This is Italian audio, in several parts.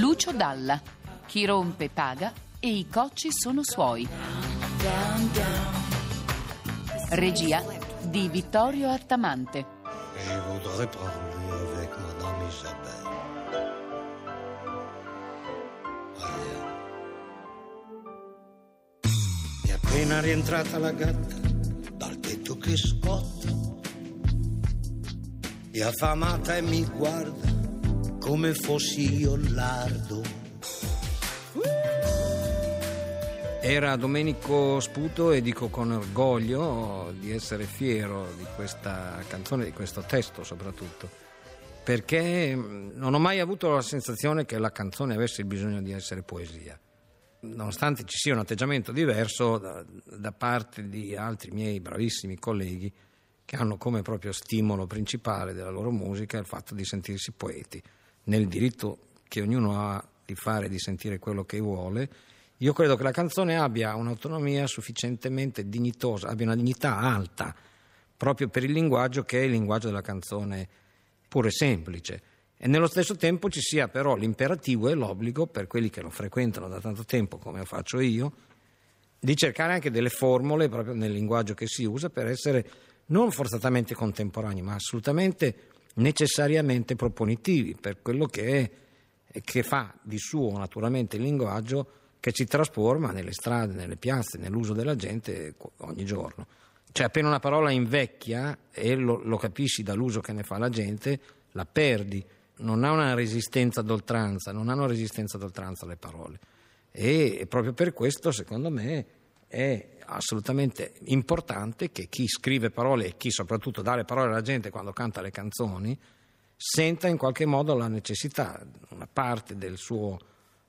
Lucio Dalla. Chi rompe paga e i cocci sono suoi. Regia di Vittorio Artamante. Je voudrais parler avec Madame Isabelle. Aia. È appena rientrata la gatta dal tetto che scotta. È affamata e mi guarda come fossi io lardo. Era Domenico Sputo e dico con orgoglio di essere fiero di questa canzone, di questo testo soprattutto, perché non ho mai avuto la sensazione che la canzone avesse bisogno di essere poesia. Nonostante ci sia un atteggiamento diverso da, da parte di altri miei bravissimi colleghi che hanno come proprio stimolo principale della loro musica il fatto di sentirsi poeti, nel diritto che ognuno ha di fare di sentire quello che vuole io credo che la canzone abbia un'autonomia sufficientemente dignitosa, abbia una dignità alta, proprio per il linguaggio che è il linguaggio della canzone pure semplice. E nello stesso tempo ci sia però l'imperativo e l'obbligo, per quelli che lo frequentano da tanto tempo, come faccio io, di cercare anche delle formule proprio nel linguaggio che si usa per essere non forzatamente contemporanei, ma assolutamente necessariamente proponitivi per quello che è, che fa di suo naturalmente il linguaggio che si trasforma nelle strade, nelle piazze, nell'uso della gente ogni giorno. Cioè appena una parola invecchia e lo, lo capisci dall'uso che ne fa la gente, la perdi, non ha una resistenza d'oltranza, non hanno resistenza d'oltranza le parole. E proprio per questo, secondo me, è assolutamente importante che chi scrive parole e chi soprattutto dà le parole alla gente quando canta le canzoni senta in qualche modo la necessità, una parte del suo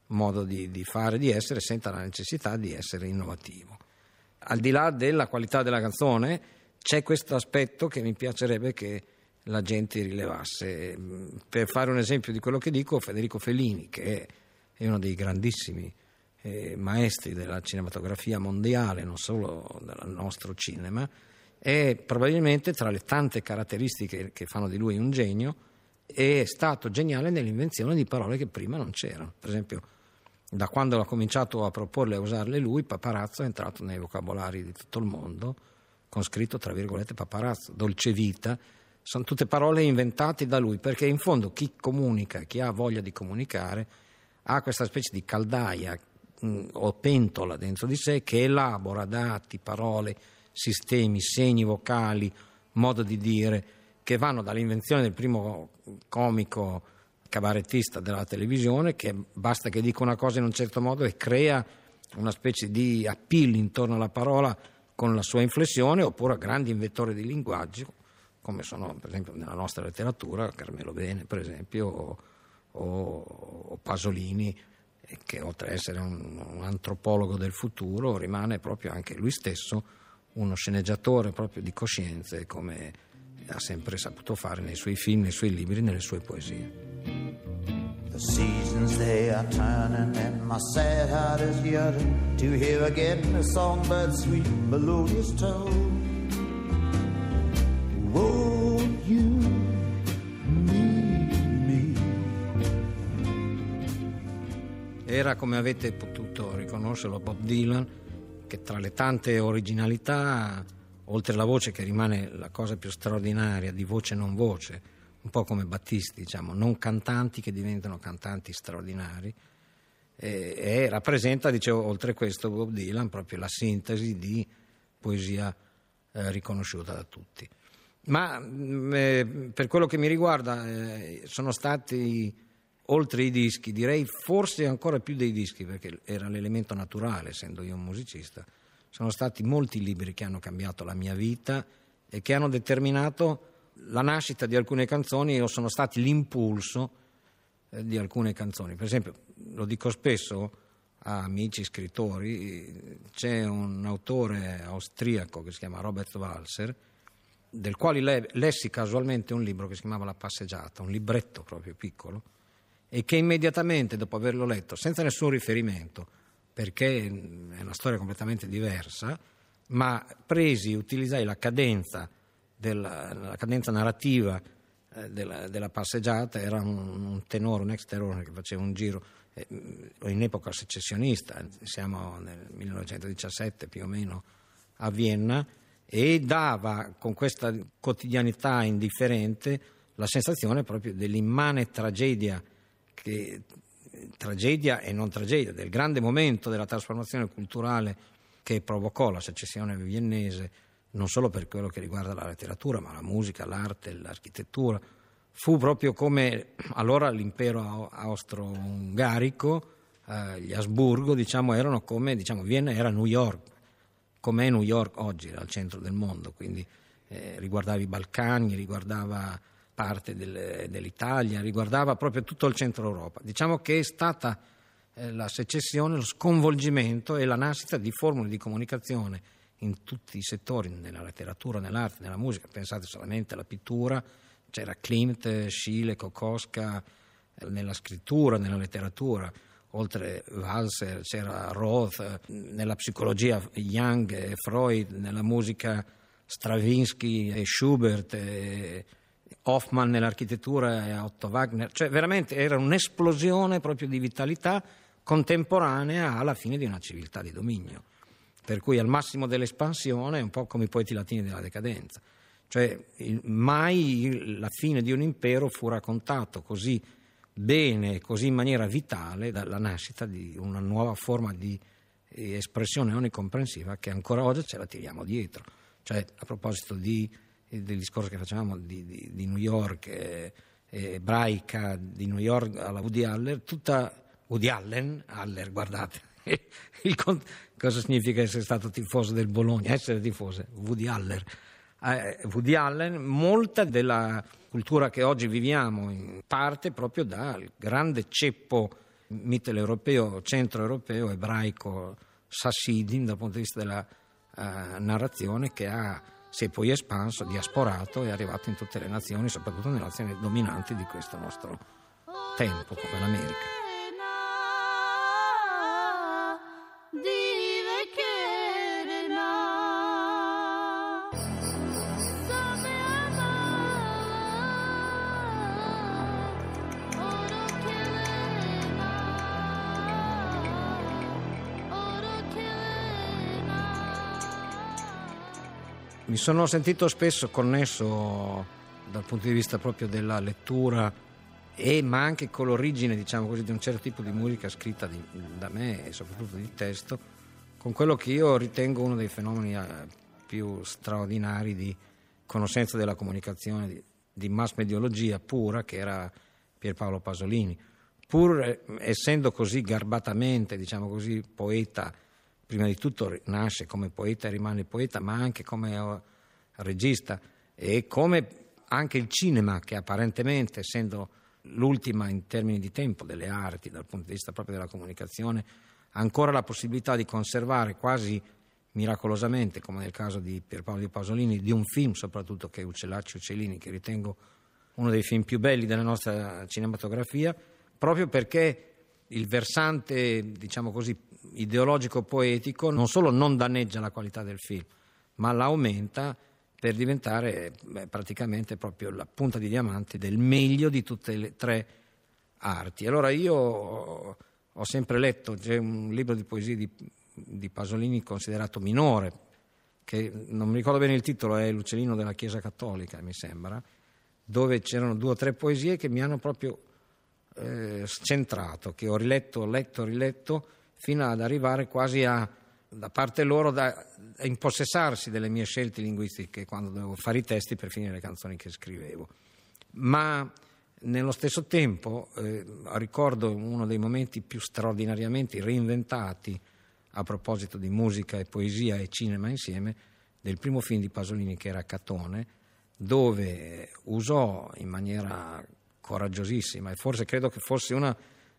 modo di, di fare, di essere, senta la necessità di essere innovativo. Al di là della qualità della canzone, c'è questo aspetto che mi piacerebbe che la gente rilevasse. Per fare un esempio di quello che dico, Federico Fellini, che è uno dei grandissimi eh, maestri della cinematografia mondiale, non solo del nostro cinema, è probabilmente tra le tante caratteristiche che fanno di lui un genio, è stato geniale nell'invenzione di parole che prima non c'erano. Per esempio, da quando ha cominciato a proporle e a usarle lui, paparazzo è entrato nei vocabolari di tutto il mondo con scritto tra virgolette paparazzo, dolce vita, sono tutte parole inventate da lui perché in fondo chi comunica, chi ha voglia di comunicare, ha questa specie di caldaia mm, o pentola dentro di sé che elabora dati, parole, sistemi, segni vocali, modo di dire che vanno dall'invenzione del primo comico cabarettista della televisione che basta che dica una cosa in un certo modo e crea una specie di appeal intorno alla parola con la sua inflessione oppure a grandi invettori di linguaggio come sono per esempio nella nostra letteratura Carmelo Bene per esempio o, o, o Pasolini che oltre ad essere un, un, antropologo del futuro rimane proprio anche lui stesso uno sceneggiatore proprio di coscienze come ha sempre saputo fare nei suoi film, nei suoi libri, nelle sue poesie. The seasons they are turning and my sad heart is yearning to hear again the songbird's sweet melodious tone. Era come avete potuto riconoscerlo Bob Dylan che tra le tante originalità oltre alla voce che rimane la cosa più straordinaria di voce non voce, un po' come Battisti, diciamo, non cantanti che diventano cantanti straordinari, e, e rappresenta, dicevo, oltre questo Bob Dylan, proprio la sintesi di poesia eh, riconosciuta da tutti. Ma mm, eh, per quello che mi riguarda eh, sono stati, oltre i dischi, direi forse ancora più dei dischi, perché era l'elemento naturale, essendo io un musicista, sono stati molti libri che hanno cambiato la mia vita e che hanno determinato la nascita di alcune canzoni o sono stati l'impulso eh, di alcune canzoni. Per esempio, lo dico spesso a amici scrittori, c'è un autore austriaco che si chiama Robert Walser, del quale le, lessi casualmente un libro che si chiamava La passeggiata, un libretto proprio piccolo, e che immediatamente dopo averlo letto, senza nessun riferimento, perché è una storia completamente diversa, ma presi, utilizzai la cadenza, della, la cadenza narrativa eh, della, della, passeggiata, era un, un, tenore, un ex tenore che faceva un giro eh, in epoca secessionista, siamo nel 1917 più o meno a Vienna, e dava con questa quotidianità indifferente la sensazione proprio dell'immane tragedia, che, tragedia e non tragedia, del grande momento della trasformazione culturale che provocò la secessione viennese, non solo per quello che riguarda la letteratura, ma la musica, l'arte, l'architettura. Fu proprio come allora l'impero austro-ungarico, eh, gli Asburgo, diciamo, erano come diciamo, Vienna era New York, come è New York oggi, era al centro del mondo, quindi eh, riguardava i Balcani, riguardava parte del, dell'Italia, riguardava proprio tutto il centro Europa. Diciamo che è stata eh, la secessione, lo sconvolgimento e la nascita di formule di comunicazione in tutti i settori, nella letteratura, nell'arte, nella musica, pensate solamente alla pittura, c'era Klimt, Schiele, Kokoska, eh, nella scrittura, nella letteratura, oltre Walser c'era Roth, nella psicologia Jung e Freud, nella musica Stravinsky e Schubert. E, Hoffman nell'architettura e Otto Wagner, cioè veramente era un'esplosione proprio di vitalità contemporanea alla fine di una civiltà di dominio, per cui al massimo dell'espansione un po' come i poeti latini della decadenza, cioè il, mai la fine di un impero fu raccontato così bene, così in maniera vitale dalla nascita di una nuova forma di espressione onicomprensiva che ancora oggi ce la tiriamo dietro, cioè a proposito di del discorso che facevamo di, di, di New York, eh, ebraica di New York alla Woody Allen, tutta Woody Allen, Aller, guardate, il, cosa significa essere stato tifoso del Bologna, essere tifoso, Woody Aller. Eh, Woody Allen, molta della cultura che oggi viviamo in parte proprio dal grande ceppo mitteleuropeo, centroeuropeo, ebraico, sassidim dal punto di vista della uh, narrazione che ha si è poi espanso, diasporato e è arrivato in tutte le nazioni, soprattutto nelle nazioni dominanti di questo nostro tempo, come l'America. Mi sono sentito spesso connesso dal punto di vista proprio della lettura e ma anche con l'origine diciamo così, di un certo tipo di musica scritta di, da me e soprattutto di testo con quello che io ritengo uno dei fenomeni eh, più straordinari di conoscenza della comunicazione, di, di mass mediologia pura che era Pierpaolo Pasolini. Pur eh, essendo così garbatamente, diciamo così, poeta prima di tutto nasce come poeta e rimane poeta, ma anche come eh, regista e come anche il cinema che apparentemente, essendo l'ultima in termini di tempo delle arti, dal punto di vista proprio della comunicazione, ha ancora la possibilità di conservare quasi miracolosamente, come nel caso di Pierpaolo di Pasolini, di un film soprattutto che è Uccellacci Uccellini, che ritengo uno dei film più belli della nostra cinematografia, proprio perché il versante, diciamo così, ideologico-poetico non solo non danneggia la qualità del film, ma la aumenta per diventare beh, praticamente proprio la punta di diamante del meglio di tutte le tre arti. Allora io ho sempre letto, c'è un libro di poesie di, di Pasolini considerato minore, che non mi ricordo bene il titolo, è L'uccellino della Chiesa Cattolica, mi sembra, dove c'erano due o tre poesie che mi hanno proprio eh, centrato, che ho riletto, letto, riletto, fino ad arrivare quasi a, da parte loro, da, impossessarsi delle mie scelte linguistiche quando dovevo fare i testi per finire le canzoni che scrivevo. Ma nello stesso tempo eh, ricordo uno dei momenti più straordinariamente reinventati a proposito di musica e poesia e cinema insieme del primo film di Pasolini che era Catone dove usò in maniera coraggiosissima e forse credo che fosse una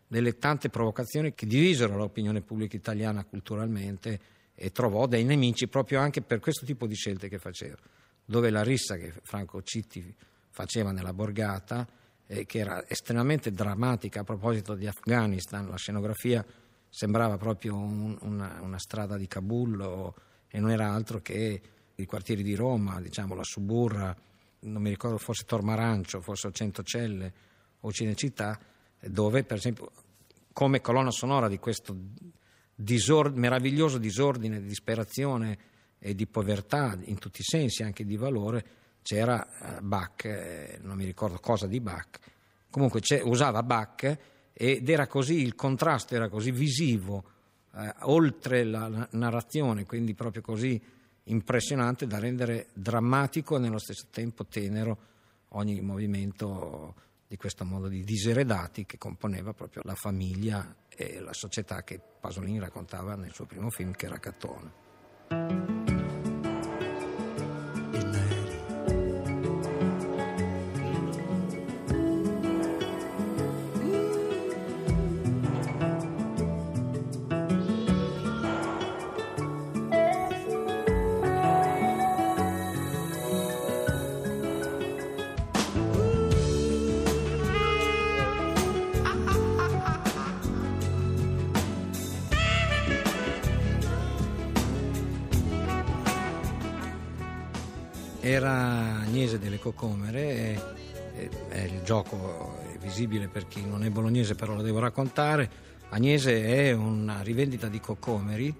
delle tante provocazioni che divisero l'opinione pubblica italiana culturalmente e trovò dei nemici proprio anche per questo tipo di scelte che faceva, dove la rissa che Franco Citti faceva nella borgata, eh, che era estremamente drammatica a proposito di Afghanistan, la scenografia sembrava proprio un, una, una, strada di Kabul e non era altro che i quartieri di Roma, diciamo la Suburra, non mi ricordo, forse Tormarancio, forse Centocelle o Cinecittà, dove per esempio come colonna sonora di questo disord- meraviglioso disordine, di disperazione e di povertà in tutti i sensi, anche di valore, c'era eh, Bach, eh, non mi ricordo cosa di Bach, comunque usava Bach ed era così, il contrasto era così visivo, eh, oltre la, la narrazione, quindi proprio così impressionante da rendere drammatico e nello stesso tempo tenero ogni movimento di questo modo di diseredati che componeva proprio la famiglia e la società che Pasolini raccontava nel suo primo film che era Catone. Era Agnese delle Cocomere, è, è il gioco è visibile per chi non è bolognese, però lo devo raccontare. Agnese è una rivendita di cocomeri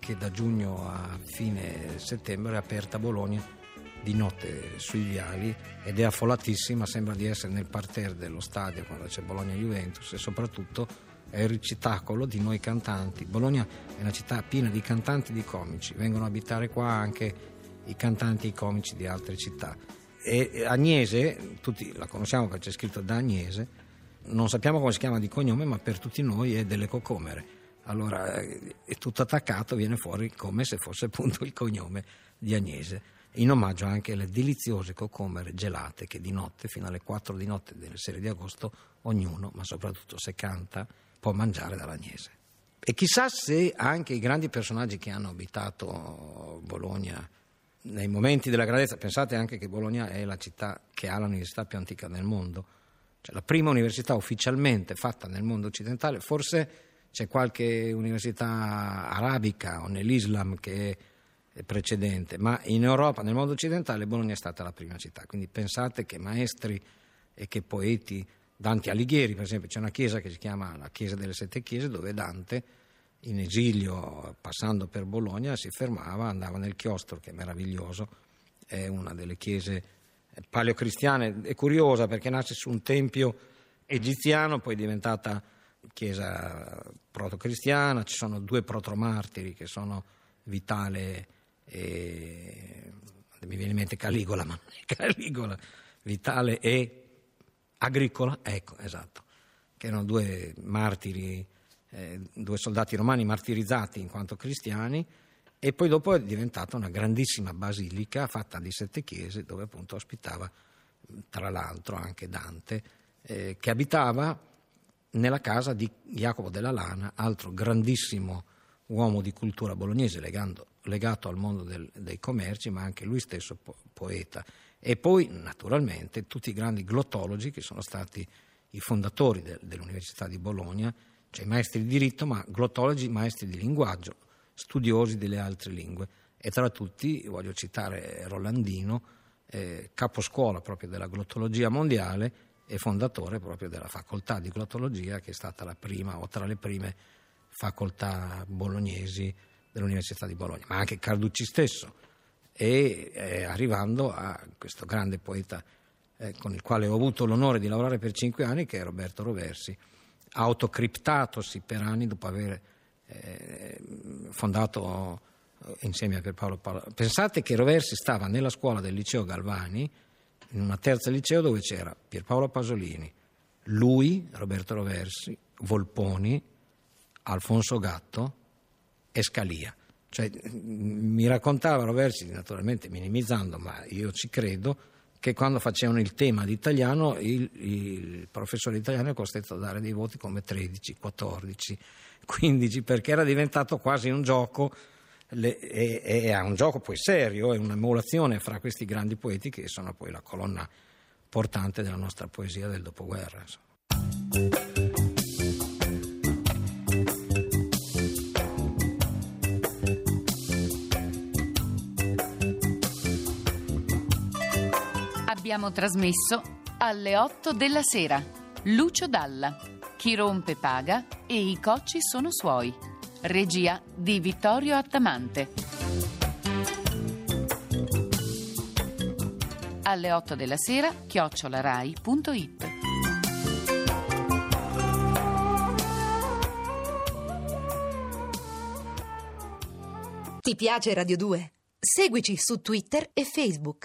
che da giugno a fine settembre è aperta a Bologna di notte sui viali ed è affollatissima, sembra di essere nel parterre dello stadio quando c'è Bologna-Juventus e soprattutto è il ricitacolo di noi cantanti. Bologna è una città piena di cantanti e di comici, vengono a abitare qua anche i cantanti i comici di altre città. E Agnese, tutti la conosciamo perché c'è scritto da Agnese, non sappiamo come si chiama di cognome, ma per tutti noi è delle cocomere. Allora è tutto attaccato, viene fuori come se fosse appunto il cognome di Agnese. In omaggio anche alle deliziose cocomere gelate che di notte, fino alle 4 di notte delle serie di agosto, ognuno, ma soprattutto se canta, può mangiare dall'Agnese. E chissà se anche i grandi personaggi che hanno abitato Bologna nei momenti della grandezza, pensate anche che Bologna è la città che ha l'università più antica del mondo, cioè la prima università ufficialmente fatta nel mondo occidentale, forse c'è qualche università arabica o nell'Islam che è precedente, ma in Europa, nel mondo occidentale, Bologna è stata la prima città, quindi pensate che maestri e che poeti, Dante Alighieri per esempio, c'è una chiesa che si chiama la Chiesa delle Sette Chiese dove Dante in esilio, passando per Bologna, si fermava, andava nel chiostro, che è meraviglioso, è una delle chiese paleocristiane, è curiosa perché nasce su un tempio egiziano, poi è diventata chiesa protocristiana, ci sono due protomartiri che sono Vitale e... mi viene in mente Caligola, ma non è Caligola, Vitale e Agricola, ecco, esatto, che erano due martiri eh, due soldati romani martirizzati in quanto cristiani e poi dopo è diventata una grandissima basilica fatta di sette chiese dove appunto ospitava tra l'altro anche Dante eh, che abitava nella casa di Jacopo della Lana, altro grandissimo uomo di cultura bolognese legando, legato al mondo del, dei commerci, ma anche lui stesso po- poeta. E poi, naturalmente, tutti i grandi glottologi che sono stati i fondatori de, dell'Università di Bologna cioè maestri di diritto, ma glottologi, maestri di linguaggio, studiosi delle altre lingue. E tra tutti voglio citare Rolandino, eh, caposcuola proprio della glottologia mondiale e fondatore proprio della facoltà di glottologia, che è stata la prima o tra le prime facoltà bolognesi dell'Università di Bologna, ma anche Carducci stesso. E eh, arrivando a questo grande poeta eh, con il quale ho avuto l'onore di lavorare per cinque anni, che è Roberto Roversi autocriptatosi per anni dopo aver eh, fondato eh, insieme a Pierpaolo Paolo. Pensate che Roversi stava nella scuola del liceo Galvani, in una terza liceo dove c'era Pierpaolo Pasolini, lui, Roberto Roversi, Volponi, Alfonso Gatto e Scalia. Cioè, mi raccontava Roversi, naturalmente minimizzando, ma io ci credo, che quando facevano il tema di italiano il, il professore italiano è costretto a dare dei voti come 13, 14, 15 perché era diventato quasi un gioco le, è, è, un gioco poi serio, è un'emulazione fra questi grandi poeti che sono poi la colonna portante della nostra poesia del dopoguerra. Insomma. Abbiamo trasmesso alle 8 della sera. Lucio Dalla. Chi rompe paga e i cocci sono suoi. Regia di Vittorio Attamante. Alle 8 della sera, chiocciolarai.it. Ti piace Radio 2? Seguici su Twitter e Facebook.